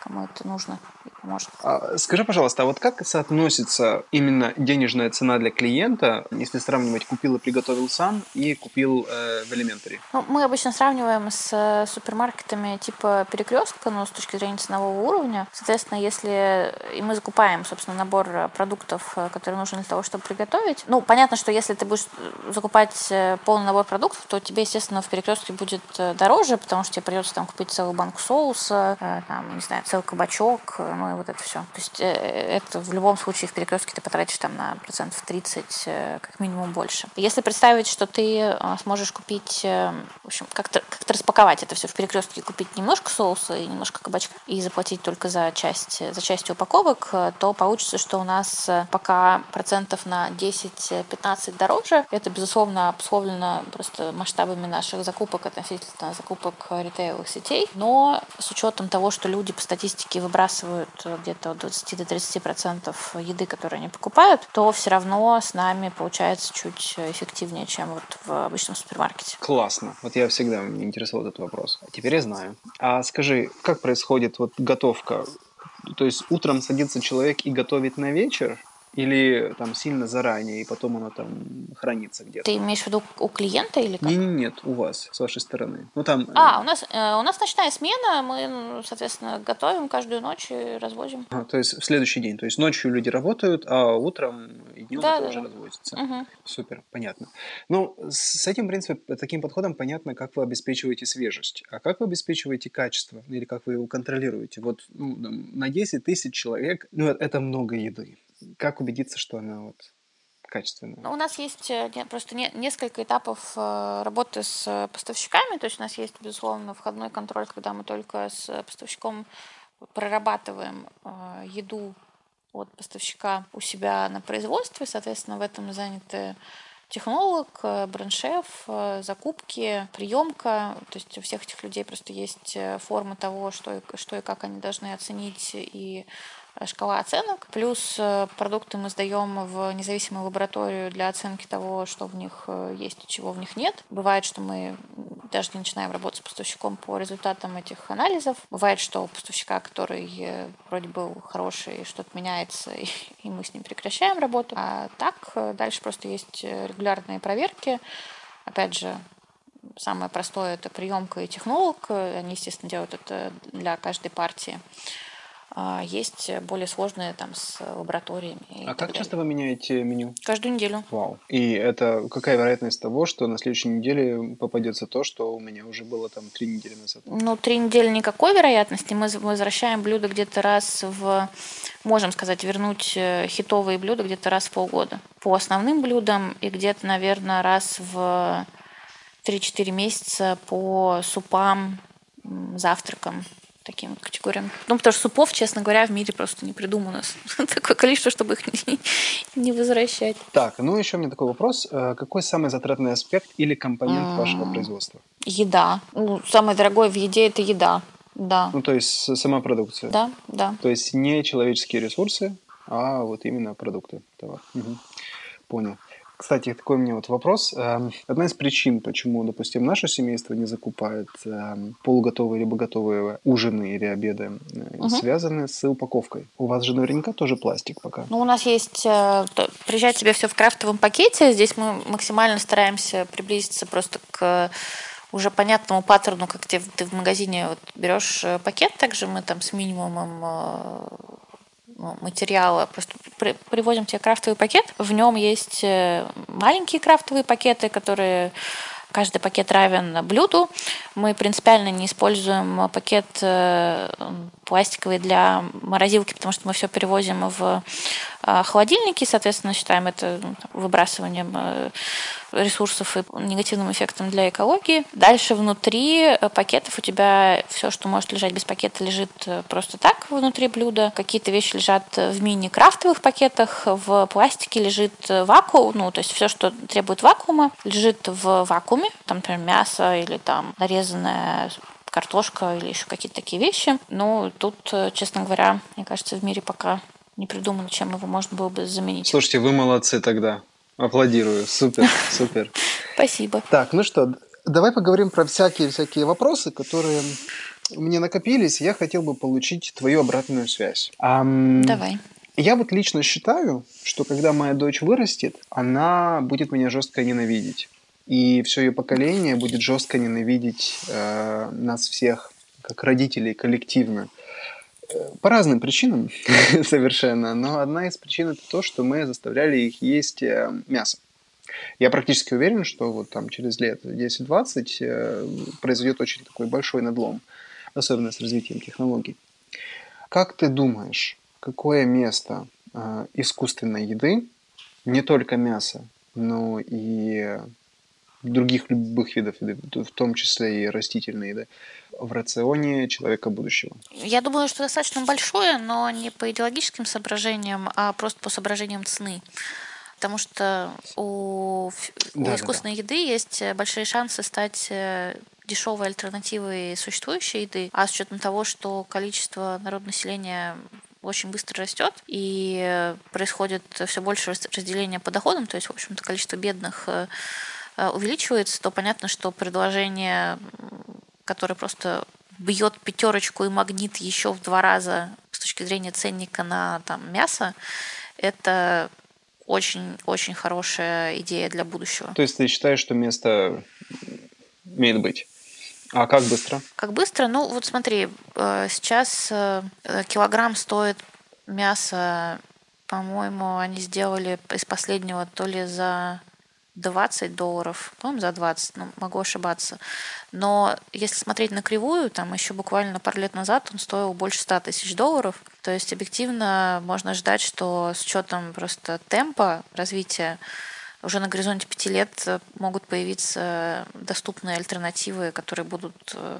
Speaker 1: кому это нужно и поможет.
Speaker 4: А, скажи, пожалуйста, а вот как соотносится именно денежная цена для клиента, если сравнивать купил и приготовил сам и купил э, в Elementary?
Speaker 1: Ну, мы обычно сравниваем с э, супермаркетами типа перекрестка, но с точки зрения ценового уровня. Соответственно, если и мы закупаем, собственно, набор продуктов, э, которые нужны для того, чтобы приготовить. Ну, понятно, что если ты будешь закупать э, полный набор продуктов, то тебе, естественно, в перекрестке будет дороже, потому что тебе придется там купить целую банку соуса, там, не знаю, целый кабачок, ну и вот это все. То есть э, это в любом случае в перекрестке ты потратишь там на процентов 30, э, как минимум больше. Если представить, что ты э, сможешь купить, в общем, как-то как распаковать это все в перекрестке, купить немножко соуса и немножко кабачка и заплатить только за часть, за часть упаковок, то получится, что у нас пока процентов на 10-15 дороже. Это, безусловно, обусловлено просто масштабами наших закупок относительно закупок ритейловых сетей. Но с учетом того, что люди по статистике статистике выбрасывают где-то от 20 до 30 процентов еды, которую они покупают, то все равно с нами получается чуть эффективнее, чем вот в обычном супермаркете.
Speaker 4: Классно. Вот я всегда меня интересовал этот вопрос. А теперь я знаю. А скажи, как происходит вот готовка? То есть утром садится человек и готовит на вечер? Или там сильно заранее, и потом оно там хранится где-то?
Speaker 1: Ты имеешь в виду у клиента или как?
Speaker 4: Не, не, нет, у вас, с вашей стороны. Ну там.
Speaker 1: А, у нас э, у нас ночная смена, мы, соответственно, готовим каждую ночь и развозим.
Speaker 4: А, то есть в следующий день. То есть ночью люди работают, а утром и днем
Speaker 1: Да,
Speaker 4: это
Speaker 1: да,
Speaker 4: уже
Speaker 1: да.
Speaker 4: развозится.
Speaker 1: Мгм.
Speaker 4: Супер, понятно. Ну, с этим, в принципе, таким подходом понятно, как вы обеспечиваете свежесть. А как вы обеспечиваете качество? Или как вы его контролируете? Вот ну, на 10 тысяч человек, ну, это много еды. Как убедиться, что она вот качественная?
Speaker 1: Ну, У нас есть э, просто не- несколько этапов э, работы с э, поставщиками. То есть у нас есть, безусловно, входной контроль, когда мы только с поставщиком прорабатываем еду от поставщика у себя на производстве. Соответственно, в этом заняты технолог, бренд-шеф, закупки, приемка. То есть у всех этих людей просто есть форма того, что и, что и как они должны оценить и шкала оценок. Плюс э, продукты мы сдаем в независимую лабораторию для оценки того, что в них э, есть и чего в них нет. Бывает, что мы даже не начинаем работать с поставщиком по результатам этих анализов. Бывает, что у поставщика, который э, вроде был хороший, что-то меняется, и, мы с ним прекращаем работу. А так дальше просто есть регулярные проверки. Опять же, самое простое это приемка и технолог. Они, естественно, делают это для каждой партии. А Есть более сложные там с лабораториями.
Speaker 4: А как
Speaker 1: далее.
Speaker 4: часто вы меняете меню?
Speaker 1: Каждую неделю.
Speaker 4: Вау. И это какая вероятность того, что на следующей неделе попадется то, что у меня уже было там три недели назад?
Speaker 1: Ну, три недели никакой вероятности. Мы возвращаем блюдо где-то раз в... Можем сказать, вернуть э, хитовые блюда где-то раз в полгода. По основным блюдам и где-то, наверное, раз в 3-4 месяца по супам, завтракам, таким вот категориям. Ну, потому что супов, честно говоря, в мире просто не придумано такое количество, чтобы их не, не возвращать.
Speaker 4: Так, ну еще у меня такой вопрос. Э, Какой самый затратный аспект или компонент вашего производства?
Speaker 1: Еда. Ну, самое дорогое в еде – это еда. Да.
Speaker 4: Ну, то есть сама продукция.
Speaker 1: Да, да.
Speaker 4: То есть не человеческие ресурсы, а вот именно продукты, товар. Мгм. Понял. Кстати, такой у меня вот вопрос. Эм, Одна из причин, почему, допустим, наше семейство не закупает эм, полуготовые либо готовые ужины или обеды,
Speaker 1: Мгм.
Speaker 4: связаны с упаковкой. У вас же наверняка тоже пластик пока.
Speaker 1: Ну, у нас есть... э, Приезжает тебе все в крафтовом пакете. Здесь мы максимально стараемся приблизиться просто к уже понятному паттерну, как ты, ты в магазине вот берешь э, пакет, также мы там с минимумом ну, материала просто при- привозим тебе крафтовый пакет. В нем есть э, маленькие крафтовые пакеты, которые каждый пакет равен блюду. Мы принципиально не используем пакет э, пластиковый для морозилки, потому что мы все перевозим в холодильники, соответственно, считаем это ну, выбрасыванием э, ресурсов и негативным эффектом для экологии. Дальше внутри э, пакетов у тебя все, что может лежать без пакета, лежит э, просто так внутри блюда. Какие-то вещи лежат в мини-крафтовых пакетах, в пластике лежит вакуум, ну, то есть все, что требует вакуума, лежит в вакууме, там, например, мясо или там нарезанная картошка или еще какие-то такие вещи. Но тут, э, честно говоря, мне кажется, в мире пока не придумано, чем его можно было бы заменить.
Speaker 4: Слушайте, вы молодцы тогда. Аплодирую. Супер, супер.
Speaker 1: Спасибо.
Speaker 4: Так, ну что, давай поговорим про всякие-всякие вопросы, которые мне накопились. Я хотел бы получить твою обратную связь. Ам,
Speaker 1: Давай.
Speaker 4: Я вот лично считаю, что когда моя дочь вырастет, она будет меня жестко ненавидеть. И все ее поколение будет жестко ненавидеть э, нас всех, как родителей, коллективно. Э, По разным причинам совершенно, но одна из причин это то, что мы заставляли их есть э, мясо. Я практически уверен, что вот там через лет 10-20 э, произойдет очень такой большой надлом, особенно с развитием технологий. Как ты думаешь, какое место э, искусственной еды, не только мяса, но и других любых видов еды, в том числе и растительной еды, в рационе человека будущего?
Speaker 1: Я думаю, что достаточно большое, но не по идеологическим соображениям, а просто по соображениям цены. Потому что у, ф- у искусственной еды есть большие шансы стать э, дешевой альтернативой существующей еды, а с учетом того, что количество народонаселения очень быстро растет и происходит все больше разделения по доходам, то есть, в общем-то, количество бедных э, увеличивается, то понятно, что предложение, которое просто бьет пятерочку и магнит еще в два раза с точки зрения ценника на там, мясо, это очень-очень хорошая идея для будущего.
Speaker 4: То есть ты считаешь, что место имеет быть? А как быстро?
Speaker 1: Как быстро? Ну, вот смотри, э, сейчас э, килограмм стоит мяса, по-моему, они сделали из последнего то ли за 20 долларов, по-моему, за 20, ну, могу ошибаться. Но если смотреть на кривую, там еще буквально пару лет назад он стоил больше 100 тысяч долларов. То есть объективно можно ждать, что с учетом просто темпа развития уже на горизонте пяти лет э, могут появиться доступные альтернативы, которые будут э, э,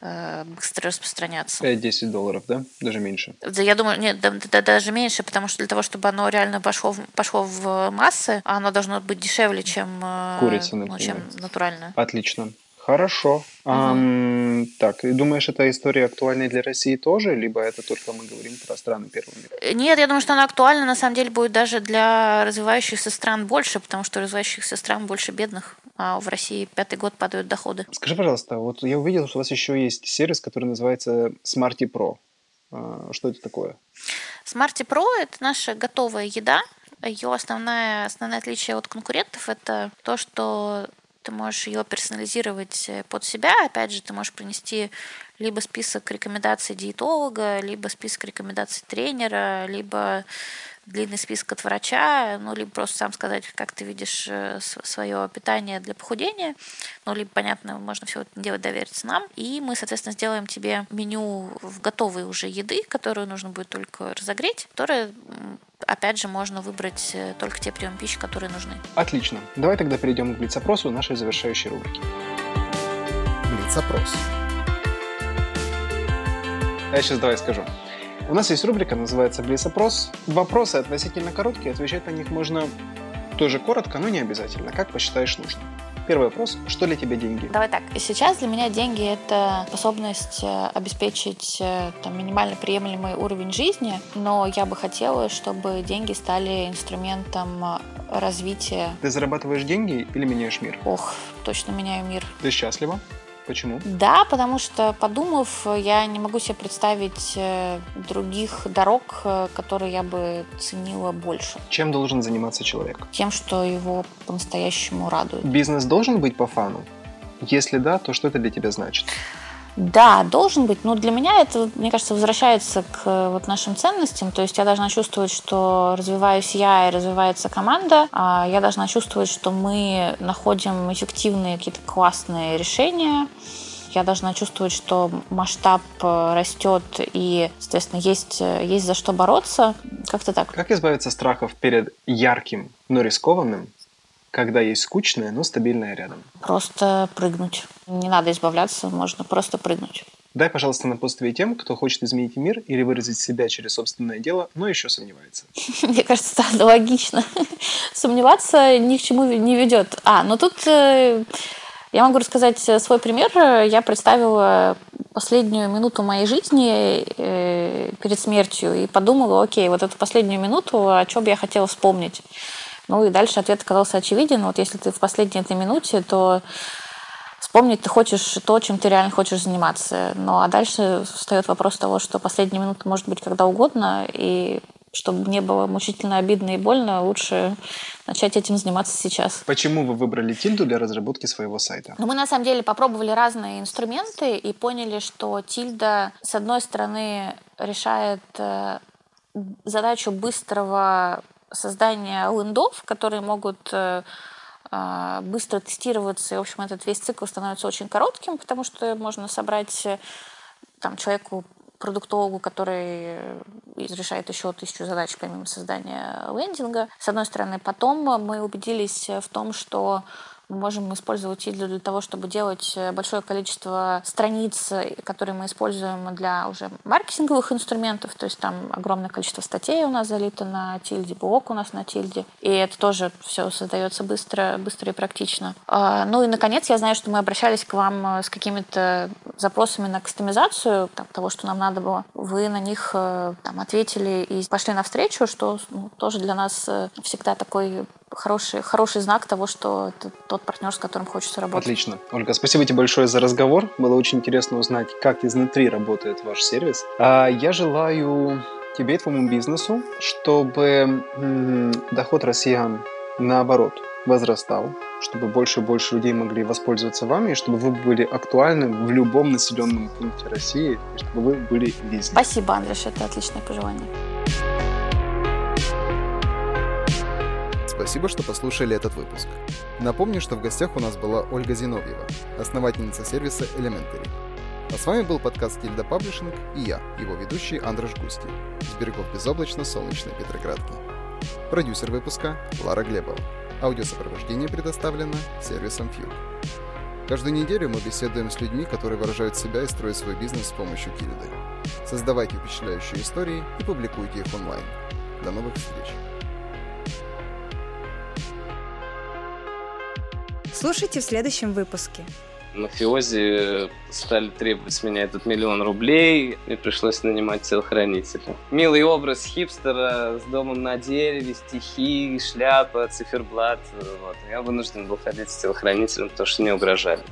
Speaker 1: быстро распространяться.
Speaker 4: 5-10 долларов, да? Даже меньше?
Speaker 1: Да, я думаю, нет, да, да, даже меньше, потому что для того, чтобы оно реально пошло, в, пошло в массы, оно должно быть дешевле, чем,
Speaker 4: Курица,
Speaker 1: ну, чем натуральное.
Speaker 4: Отлично. Хорошо. Угу. А, так, и думаешь, эта история актуальна для России тоже, либо это только мы говорим про страны первого мира?
Speaker 1: Нет, я думаю, что она актуальна на самом деле будет даже для развивающихся стран больше, потому что развивающихся стран больше бедных, а в России пятый год падают доходы.
Speaker 4: Скажи, пожалуйста, вот я увидел, что у вас еще есть сервис, который называется Smarty Pro. А, что это такое?
Speaker 1: Smarty Pro – это наша готовая еда, ее основное, основное отличие от конкурентов – это то, что ты можешь ее персонализировать э, под себя. Опять же, ты можешь принести либо список рекомендаций диетолога, либо список рекомендаций тренера, либо длинный список от врача, ну, либо просто сам сказать, как ты видишь э, свое питание для похудения, ну, либо, понятно, можно все это делать, довериться нам, и мы, соответственно, сделаем тебе меню в готовой уже еды, которую нужно будет только разогреть, которая опять же, можно выбрать э, только те приемы пищи, которые нужны.
Speaker 4: Отлично. Давай тогда перейдем к блиц-опросу нашей завершающей рубрики.
Speaker 3: Блиц-опрос.
Speaker 4: Я сейчас давай скажу. У нас есть рубрика, называется «Блиц-опрос». Вопросы относительно короткие, отвечать на них можно тоже коротко, но не обязательно, как посчитаешь нужным. Первый вопрос. Что для тебя деньги?
Speaker 1: Давай так. Сейчас для меня деньги — это способность э, обеспечить э, там, минимально приемлемый уровень жизни, но я бы хотела, чтобы деньги стали инструментом э, развития.
Speaker 4: Ты зарабатываешь деньги или меняешь мир?
Speaker 1: Ох, точно меняю мир.
Speaker 4: Ты счастлива? Почему?
Speaker 1: Да, потому что, подумав, я не могу себе представить э, других дорог, э, которые я бы ценила больше.
Speaker 4: Чем должен заниматься человек?
Speaker 1: Тем, что его по-настоящему радует.
Speaker 4: Бизнес должен быть по фану? Если да, то что это для тебя значит?
Speaker 1: Да, должен быть, но для меня это, мне кажется, возвращается к вот нашим ценностям. То есть я должна чувствовать, что развиваюсь я и развивается команда. А я должна чувствовать, что мы находим эффективные какие-то классные решения. Я должна чувствовать, что масштаб э, растет и, соответственно, есть, э, есть за что бороться. Как-то так.
Speaker 4: Как избавиться страхов перед ярким, но рискованным когда есть скучное, но стабильное рядом?
Speaker 1: Просто прыгнуть. Не надо избавляться, можно просто прыгнуть.
Speaker 4: Дай, пожалуйста, напутствие тем, кто хочет изменить мир или выразить себя через собственное дело, но еще сомневается.
Speaker 1: Мне кажется, это логично. Сомневаться ни к чему не ведет. А, ну тут э, я могу рассказать свой пример. Я представила последнюю минуту моей жизни э, перед смертью и подумала, окей, вот эту последнюю минуту, о чем бы я хотела вспомнить. Ну и дальше ответ оказался очевиден. Вот если ты в последней этой минуте, то вспомнить ты хочешь то, чем ты реально хочешь заниматься. Ну а дальше встает вопрос того, что последняя минута может быть когда угодно, и чтобы не было мучительно обидно и больно, лучше начать этим заниматься сейчас.
Speaker 4: Почему вы выбрали Тильду для разработки своего сайта?
Speaker 1: Ну, мы на самом деле попробовали разные инструменты и поняли, что Тильда, с одной стороны, решает э, задачу быстрого создание лендов, которые могут э, а, быстро тестироваться, и, в общем, этот весь цикл становится очень коротким, потому что можно собрать э, там, человеку, продуктологу, который решает еще тысячу задач помимо создания лендинга. С одной стороны, потом мы убедились в том, что мы можем использовать Тильду для того, чтобы делать э, большое количество страниц, э, которые мы используем для уже маркетинговых инструментов. То есть там огромное количество статей у нас залито на Тильде, блок у нас на Тильде. И это тоже все создается быстро, быстро и практично. А, ну и, наконец, я знаю, что мы обращались к вам э, с какими-то запросами на кастомизацию там, того, что нам надо было. Вы на них там, ответили и пошли навстречу, что ну, тоже для нас всегда такой хороший, хороший знак того, что это тот партнер, с которым хочется работать.
Speaker 4: Отлично. Ольга, спасибо тебе большое за разговор. Было очень интересно узнать, как изнутри работает ваш сервис. А я желаю тебе и твоему бизнесу, чтобы доход россиян наоборот возрастал, чтобы больше и больше людей могли воспользоваться вами, и чтобы вы были актуальны в любом населенном пункте России, и чтобы вы были везде.
Speaker 1: Спасибо, Андрюш, это отличное пожелание.
Speaker 3: Спасибо, что послушали этот выпуск. Напомню, что в гостях у нас была Ольга Зиновьева, основательница сервиса Elementary. А с вами был подкаст Тильда Паблишинг и я, его ведущий Андрей Густи, с берегов безоблачно-солнечной Петроградки. Продюсер выпуска Лара Глебова. Аудиосопровождение предоставлено сервисом Fuel. Каждую неделю мы беседуем с людьми, которые выражают себя и строят свой бизнес с помощью Кильды. Создавайте впечатляющие истории и публикуйте их онлайн. До новых встреч!
Speaker 2: Слушайте в следующем выпуске.
Speaker 5: Мафиози стали требовать с меня этот миллион рублей, и пришлось нанимать телохранителя. Милый образ хипстера с домом на дереве, стихи, шляпа, циферблат. Вот. Я вынужден был ходить с телохранителем, потому что не угрожали.